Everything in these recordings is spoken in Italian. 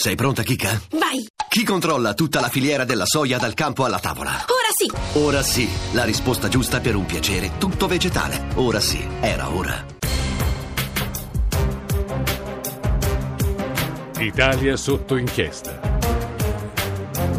Sei pronta, Kika? Vai! Chi controlla tutta la filiera della soia dal campo alla tavola? Ora sì! Ora sì, la risposta giusta per un piacere tutto vegetale. Ora sì, era ora. Italia sotto inchiesta.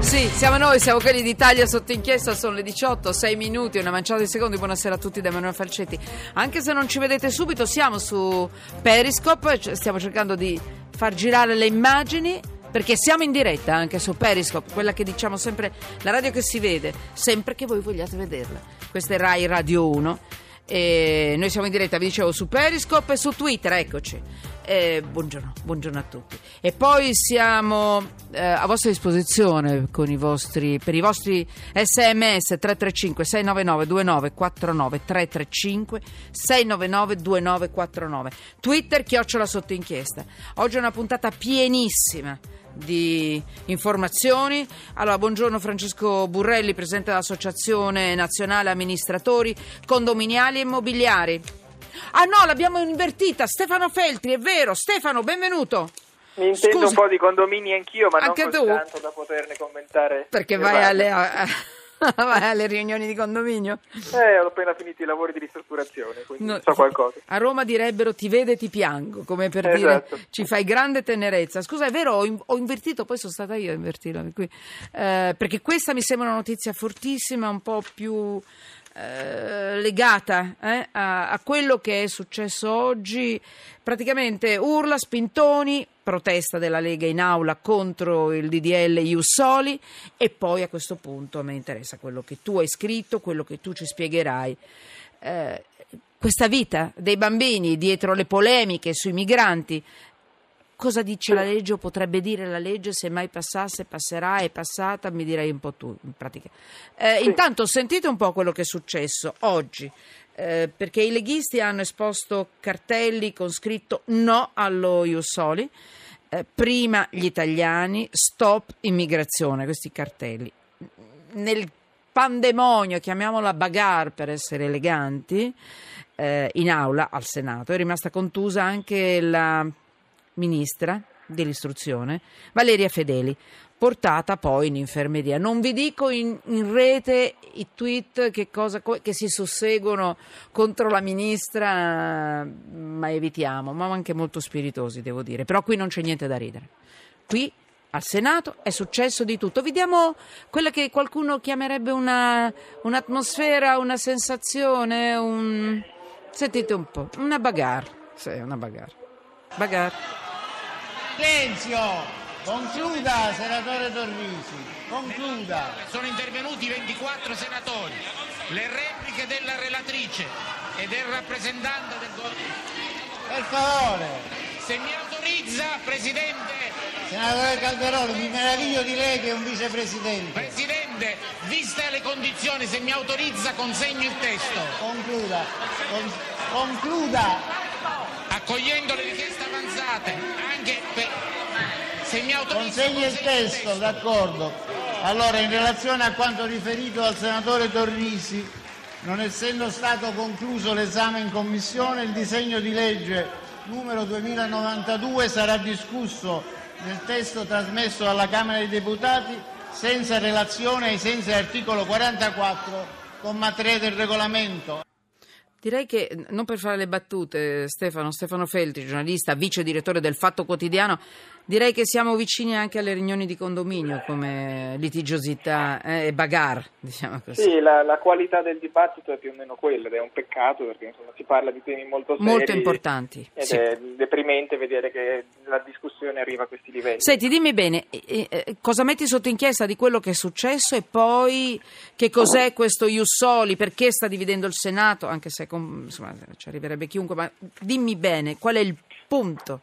Sì, siamo noi, siamo quelli d'Italia sotto inchiesta, sono le 18, 6 minuti, una manciata di secondi. Buonasera a tutti da Emanuele Falcetti. Anche se non ci vedete subito, siamo su Periscope, stiamo cercando di far girare le immagini perché siamo in diretta anche su Periscope, quella che diciamo sempre, la radio che si vede, sempre che voi vogliate vederla. Questa è Rai Radio 1. E noi siamo in diretta, vi dicevo, su Periscope e su Twitter, eccoci. Eh, buongiorno, buongiorno a tutti. E poi siamo eh, a vostra disposizione i vostri, per i vostri sms 335 699 2949 335 699 2949 Twitter chiocciola sotto inchiesta. Oggi è una puntata pienissima di informazioni. Allora, buongiorno Francesco Burrelli, presidente dell'Associazione Nazionale Amministratori Condominiali e Immobiliari. Ah no, l'abbiamo invertita. Stefano Feltri, è vero. Stefano, benvenuto. Mi intendo Scusa. un po' di condomini anch'io, ma Anche non tu? così tanto da poterne commentare. Perché vai alle, vai alle riunioni di condominio? Eh, ho appena finito i lavori di ristrutturazione, quindi No, so qualcosa. A Roma direbbero ti vede e ti piango, come per Esatto. dire ci fai grande tenerezza. Scusa, è vero, ho, in- ho invertito, poi sono stata io a invertirla, cui, eh, perché questa mi sembra una notizia fortissima, un po' più eh, legata eh, a, a quello che è successo oggi. Praticamente urla, spintoni, protesta della Lega in aula contro il DDL Iussoli e poi a questo punto a me interessa quello che tu hai scritto, quello che tu ci spiegherai. Eh, questa vita dei bambini dietro le polemiche sui migranti. Cosa dice la legge o potrebbe dire la legge se mai passasse, passerà, è passata, mi direi un po' tu in pratica. Eh, Intanto sentite un po' quello che è successo oggi, eh, perché i leghisti hanno esposto cartelli con scritto no allo Iussoli, eh, prima gli italiani, stop immigrazione, questi cartelli. Nel pandemonio, chiamiamola bagarre per essere eleganti, eh, in aula al Senato è rimasta contusa anche la ministra dell'istruzione Valeria Fedeli, portata poi in infermeria. Non vi dico in, in rete i tweet che, cosa, co- che si susseguono contro la ministra, ma evitiamo, ma anche molto spiritosi devo dire, però qui non c'è niente da ridere. Qui al Senato è successo di tutto. Vediamo quella che qualcuno chiamerebbe una, un'atmosfera, una sensazione, un... sentite un po', una bagarre. Sì, una bagarre. Bagarre. Silenzio! Concluda, senatore Torrisi, concluda. Sono intervenuti 24 senatori. Le repliche della relatrice e del rappresentante del governo. Per favore, Se mi autorizza, Presidente, senatore Calderoli, mi meraviglio di lei che è un vicepresidente. Presidente, viste le condizioni, se mi autorizza consegno il testo, Concluda, con- concluda. Accogliendo le richieste avanzate, anche per... Se mi autorizza... Consegni il consegno testo, d'accordo. Allora, in relazione a quanto riferito dal senatore Torrisi, non essendo stato concluso l'esame in commissione, il disegno di legge numero 2092 sarà discusso nel testo trasmesso dalla Camera dei Deputati senza relazione ai sensi dell'articolo 44, comma 3 del regolamento. Direi che, non per fare le battute, Stefano, Stefano Feltri, giornalista, vice direttore del Fatto Quotidiano, direi che siamo vicini anche alle riunioni di condominio come litigiosità eh, e bagarre, diciamo così. Sì, la, la qualità del dibattito è più o meno quella ed è un peccato perché insomma, si parla di temi molto seri. Molto importanti, Ed sì. è deprimente vedere che la discussione arriva a questi livelli. Senti, dimmi bene, eh, eh, cosa metti sotto inchiesta di quello che è successo e poi che cos'è questo Iussoli, perché sta dividendo il Senato, anche se com- insomma, ci arriverebbe chiunque, ma dimmi bene, qual è il punto?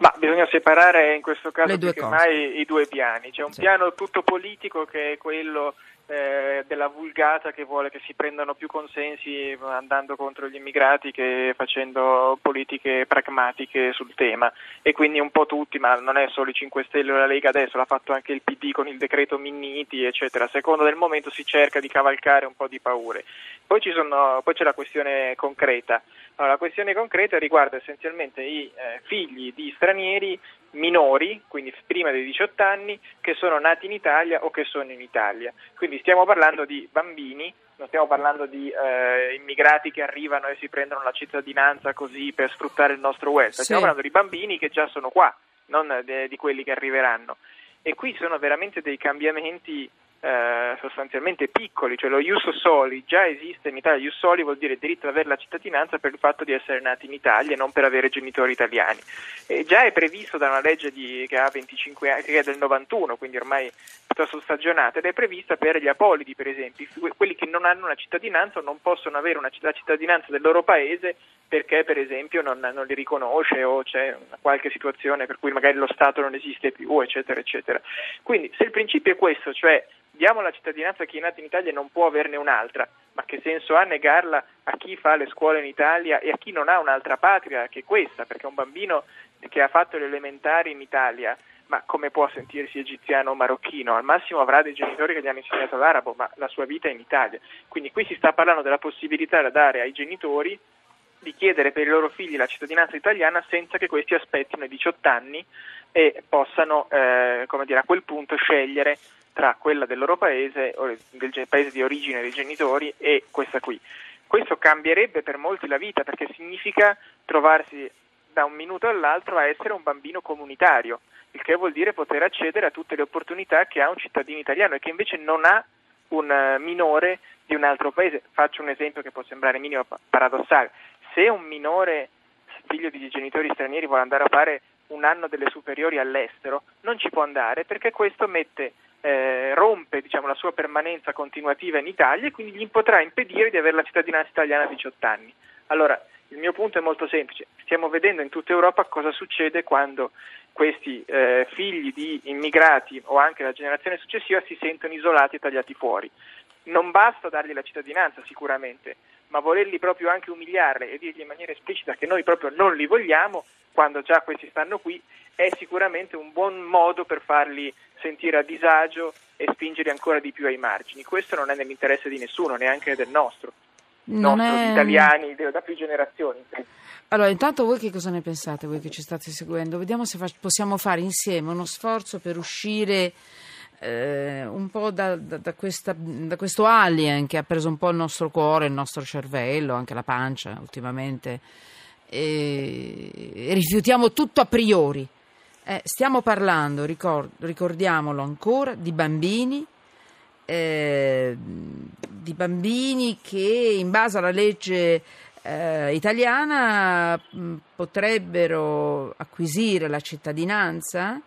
Ma bisogna separare in questo caso più che mai i due piani. C'è un Sì. piano tutto politico che è quello eh, della vulgata che vuole che si prendano più consensi andando contro gli immigrati che facendo politiche pragmatiche sul tema e quindi un po' tutti, ma non è solo i 5 Stelle o la Lega adesso, l'ha fatto anche il PD con il decreto Minniti eccetera, a seconda del momento si cerca di cavalcare un po' di paure. Poi, sono, poi c'è la questione concreta. Allora, la questione concreta riguarda essenzialmente i eh, figli di stranieri minori, quindi prima dei 18 anni, che sono nati in Italia o che sono in Italia. Quindi stiamo parlando di bambini, non stiamo parlando di eh, immigrati che arrivano e si prendono la cittadinanza così per sfruttare il nostro welfare, Sì. stiamo parlando di bambini che già sono qua, non de- di quelli che arriveranno. E qui sono veramente dei cambiamenti eh, sostanzialmente piccoli, cioè lo ius soli già esiste in Italia, ius soli vuol dire diritto ad avere la cittadinanza per il fatto di essere nati in Italia e non per avere genitori italiani. E già è previsto da una legge di- che ha 25 anni, che è del 91, quindi ormai piuttosto stagionata, ed è prevista per gli apolidi, per esempio, que- quelli che non hanno una cittadinanza o non possono avere una, la cittadinanza del loro paese perché per esempio non, non li riconosce o c'è qualche situazione per cui magari lo Stato non esiste più, eccetera, eccetera. Quindi se il principio è questo, cioè diamo la cittadinanza a chi è nato in Italia e non può averne un'altra, ma che senso ha negarla a chi fa le scuole in Italia e a chi non ha un'altra patria che questa? Perché un bambino che ha fatto le elementari in Italia, ma come può sentirsi egiziano o marocchino? Al massimo avrà dei genitori che gli hanno insegnato l'arabo, ma la sua vita è in Italia. Quindi qui si sta parlando della possibilità da dare ai genitori di chiedere per i loro figli la cittadinanza italiana senza che questi aspettino i 18 anni e possano, eh, come dire, a quel punto scegliere tra quella del loro paese o del paese di origine dei genitori e questa qui. Questo cambierebbe per molti la vita perché significa trovarsi da un minuto all'altro a essere un bambino comunitario, il che vuol dire poter accedere a tutte le opportunità che ha un cittadino italiano e che invece non ha un eh, minore di un altro paese. Faccio un esempio che può sembrare minimo pa- paradossale. Se un minore figlio di genitori stranieri vuole andare a fare un anno delle superiori all'estero, non ci può andare perché questo mette, eh, rompe diciamo, la sua permanenza continuativa in Italia e quindi gli potrà impedire di avere la cittadinanza italiana a 18 anni. Allora, il mio punto è molto semplice. Stiamo vedendo in tutta Europa cosa succede quando questi eh, figli di immigrati o anche la generazione successiva si sentono isolati e tagliati fuori. Non basta dargli la cittadinanza sicuramente, ma volerli proprio anche umiliarli e dirgli in maniera esplicita che noi proprio non li vogliamo quando già questi stanno qui è sicuramente un buon modo per farli sentire a disagio e spingerli ancora di più ai margini. Questo non è nell'interesse di nessuno, neanche del nostro, Non nostro è- italiani da più generazioni. Allora, intanto voi che cosa ne pensate, voi che ci state seguendo? Vediamo se fa- possiamo fare insieme uno sforzo per uscire eh, un po' da, da- da questa- da questo alien che ha preso un po' il nostro cuore, il nostro cervello, anche la pancia ultimamente. E, e rifiutiamo tutto a priori. Eh, stiamo parlando, ricor- ricordiamolo ancora, di bambini eh, di bambini che in base alla legge eh, italiana mh, potrebbero acquisire la cittadinanza,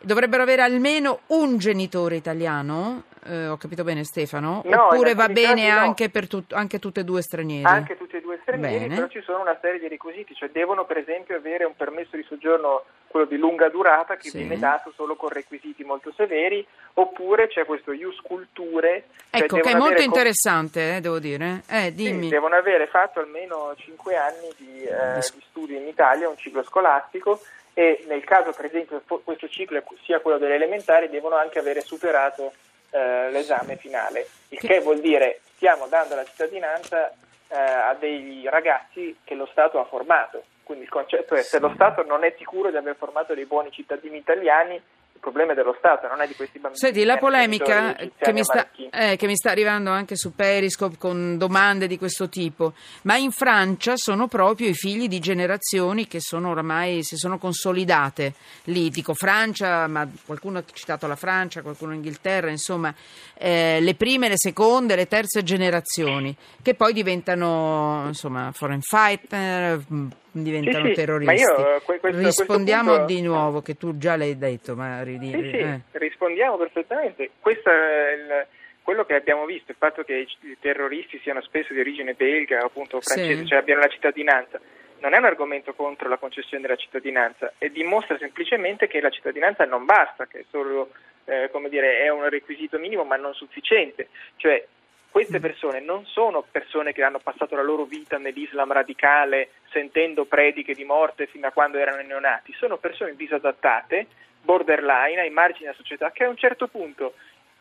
dovrebbero avere almeno un genitore italiano, eh, ho capito bene Stefano? No, Oppure va bene no. anche per tut- anche tutte e due stranieri? Anche tutti e due stranieri, Bene. però ci sono una serie di requisiti, cioè devono per esempio avere un permesso di soggiorno, quello di lunga durata, che Sì. viene dato solo con requisiti molto severi, oppure c'è questo ius culture. cioè Ecco, che è molto avere com- interessante, eh, devo dire. Eh, Sì, devono avere fatto almeno 5 anni di, eh, di studi in Italia, un ciclo scolastico, e nel caso per esempio questo ciclo sia quello delle elementari, devono anche avere superato eh, l'esame finale, il Che- che vuol dire stiamo dando la cittadinanza eh, a dei ragazzi che lo Stato ha formato. Quindi il concetto è se lo Stato non è sicuro di aver formato dei buoni cittadini italiani, il problema è dello Stato, non è di questi bambini. Senti, la polemica che mi, sta, eh, che mi sta arrivando anche su Periscope con domande di questo tipo, ma in Francia sono proprio i figli di generazioni che sono oramai si sono consolidate lì, dico Francia, ma qualcuno ha citato la Francia, qualcuno l'Inghilterra, insomma, eh, le prime, le seconde, le terze generazioni, che poi diventano insomma foreign fighter, mh, diventano Sì, terroristi. ma io, que- questo- Rispondiamo questo punto- di nuovo, che tu già l'hai detto, ma ridì. Sì, sì, eh. rispondiamo perfettamente. Questo è il- quello che abbiamo visto, il fatto che i terroristi siano spesso di origine belga o appunto francese, cioè abbiano la cittadinanza, non è un argomento contro la concessione della cittadinanza e dimostra semplicemente che la cittadinanza non basta, che è solo eh, come dire, è un requisito minimo ma non sufficiente. Cioè, queste persone non sono persone che hanno passato la loro vita nell'Islam radicale sentendo prediche di morte fino a quando erano neonati, sono persone disadattate, borderline, ai margini della società, che a un certo punto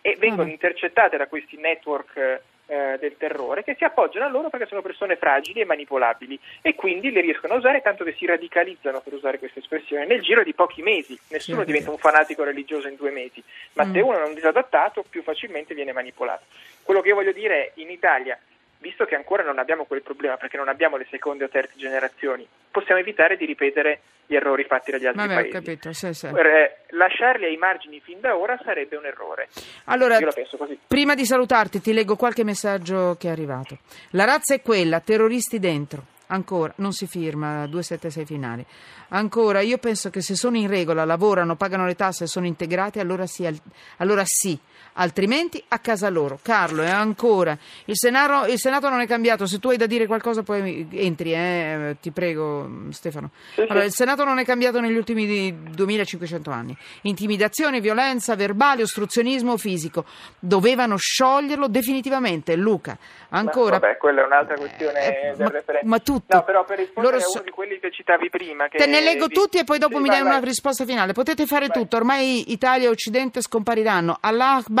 e vengono intercettate da questi network eh, del terrore che si appoggiano a loro perché sono persone fragili e manipolabili e quindi le riescono a usare tanto che si radicalizzano, per usare questa espressione, nel giro di pochi mesi. Nessuno Sì. diventa un fanatico religioso in due mesi, ma Mm. se uno è un disadattato più facilmente viene manipolato. Quello che io voglio dire è in Italia visto che ancora non abbiamo quel problema perché non abbiamo le seconde o terze generazioni, possiamo evitare di ripetere gli errori fatti dagli altri Vabbè, paesi. capito, sì, sì. Eh, lasciarli ai margini fin da ora sarebbe un errore. Allora, Io la penso così. prima di salutarti ti leggo qualche messaggio che è arrivato. La razza è quella, terroristi dentro. Ancora, non si firma 276 finali. Ancora, io penso che se sono in regola, lavorano, pagano le tasse e sono integrati, allora sì, al- allora sì. Altrimenti a casa loro. Carlo, e ancora, il Senato, il Senato non è cambiato, se tu hai da dire qualcosa poi entri, eh, ti prego Stefano. Allora, il Senato non è cambiato negli ultimi di- 2500 anni. Intimidazione, violenza verbale, ostruzionismo fisico. Dovevano scioglierlo definitivamente. Luca, ancora. Vabbè, quella è un'altra questione Eh, del ma- referendum. ma tutto. No, però per rispondere Loro a so- uno di quelli che citavi prima... Che Te ne leggo tutti e poi dopo Sì, mi vai, dai una vai. risposta finale. Potete fare Vai. tutto, ormai Italia e Occidente scompariranno. Allah Akbar,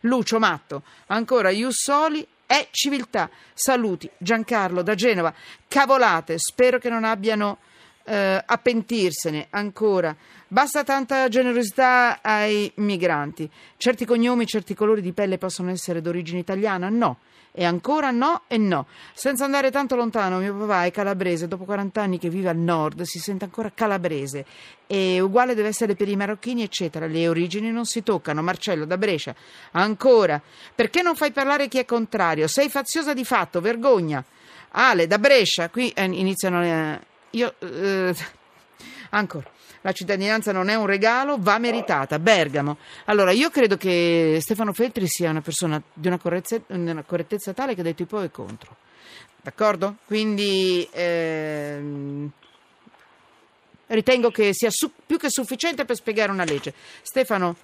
Lucio Matto, ancora Ius Soli è civiltà. Saluti, Giancarlo da Genova. Cavolate, spero che non abbiano eh, a pentirsene ancora. Basta tanta generosità ai migranti. Certi cognomi, certi colori di pelle possono essere d'origine italiana? No. E ancora no e no. Senza andare tanto lontano, mio papà è calabrese, dopo 40 anni che vive al nord si sente ancora calabrese. E uguale deve essere per i marocchini, eccetera. Le origini non si toccano. Marcello da Brescia. Ancora. Perché non fai parlare chi è contrario? Sei faziosa di fatto, vergogna. Ale da Brescia, qui eh, iniziano le... Io... eh, Ancora. La cittadinanza non è un regalo, va meritata. Bergamo. Allora, io credo che Stefano Feltri sia una persona di una, correzze- una correttezza tale che ha detto i pro e contro. D'accordo? Quindi ehm, ritengo che sia su- più che sufficiente per spiegare una legge. Stefano,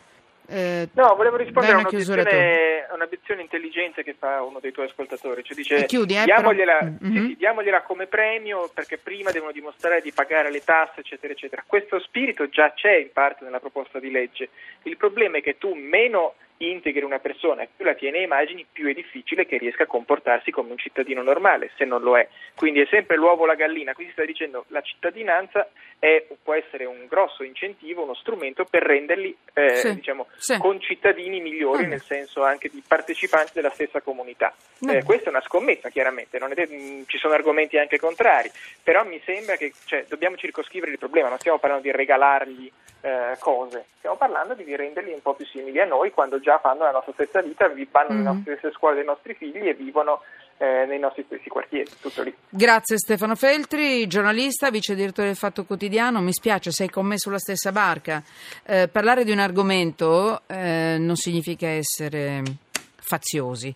eh, No, volevo rispondere a un'obiezione, un'obiezione intelligente che fa uno dei tuoi ascoltatori. Cioè dice, E chiudi, eh, diamogliela, sì, Mhm. sì, diamogliela come premio perché prima devono dimostrare di pagare le tasse, eccetera, eccetera. Questo spirito già c'è in parte nella proposta di legge. Il problema è che tu meno integri una persona e più la tieni ai margini, più è difficile che riesca a comportarsi come un cittadino normale, se non lo è. Quindi è sempre l'uovo o la gallina. Qui si sta dicendo la cittadinanza è- può essere un grosso incentivo, uno strumento per renderli eh, Sì, diciamo, sì. concittadini migliori, Mm. nel senso anche di partecipanti della stessa comunità. Mm. Eh, questa è una scommessa, chiaramente, de- mh, ci sono argomenti anche contrari, però mi sembra che cioè, dobbiamo circoscrivere il problema, non stiamo parlando di regalargli eh, cose, stiamo parlando di renderli un po' più simili a noi quando già fanno la nostra stessa vita, vi- vanno nelle Mm. nostre stesse scuole dei nostri figli e vivono eh, nei nostri stessi quartieri, tutto lì. Grazie Stefano Feltri, giornalista, vice direttore del Fatto Quotidiano. Mi spiace, sei con me sulla stessa barca. Eh, parlare di un argomento eh, non significa essere faziosi.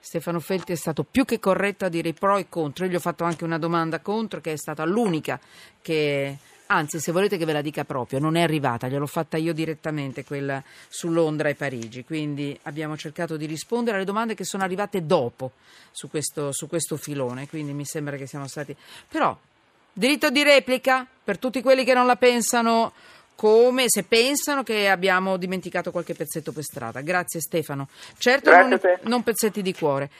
Stefano Feltri è stato più che corretto a dire i pro e i contro. Io gli ho fatto anche una domanda contro, che è stata l'unica che. Anzi, se volete che ve la dica proprio, non è arrivata, gliel'ho fatta io direttamente, quella su Londra e Parigi. Quindi abbiamo cercato di rispondere alle domande che sono arrivate dopo su questo, su questo filone. Quindi mi sembra che siamo stati. Però, diritto di replica per tutti quelli che non la pensano come se pensano che abbiamo dimenticato qualche pezzetto per strada. Grazie Stefano. Certo, Grazie non, non pezzetti di cuore.